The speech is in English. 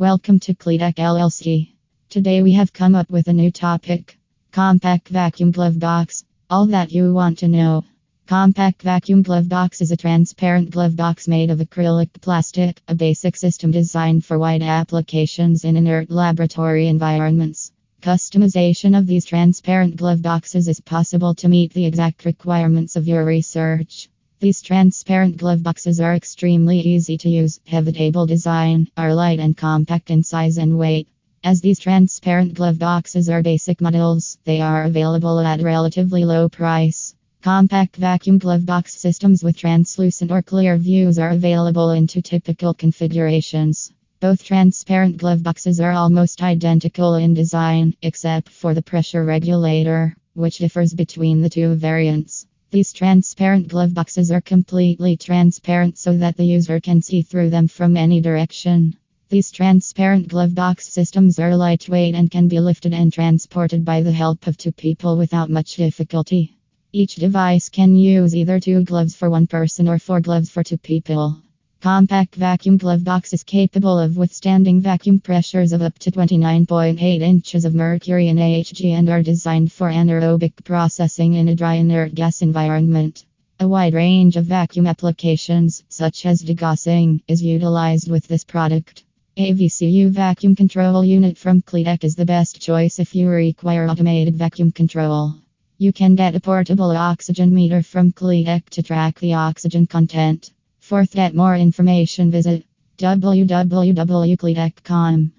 Welcome to Cleatech LLC. Today we have come up with a new topic Compact Vacuum Glove Box. All that you want to know. Compact Vacuum Glove Box is a transparent glove box made of acrylic plastic, a basic system designed for wide applications in inert laboratory environments. Customization of these transparent glove boxes is possible to meet the exact requirements of your research. These transparent glove boxes are extremely easy to use, have a table design, are light and compact in size and weight. As these transparent glove boxes are basic models, they are available at relatively low price. Compact vacuum glove box systems with translucent or clear views are available in two typical configurations. Both transparent glove boxes are almost identical in design, except for the pressure regulator, which differs between the two variants. These transparent glove boxes are completely transparent so that the user can see through them from any direction. These transparent glove box systems are lightweight and can be lifted and transported by the help of two people without much difficulty. Each device can use either two gloves for one person or four gloves for two people. Compact vacuum glove box is capable of withstanding vacuum pressures of up to 29.8 inches of mercury in Hg and are designed for anaerobic processing in a dry inert gas environment. A wide range of vacuum applications, such as degassing, is utilized with this product. A VCU vacuum control unit from Cleatech is the best choice if you require automated vacuum control. You can get a portable oxygen meter from Cleatech to track the oxygen content. For that more information, visit www.cleatech.com.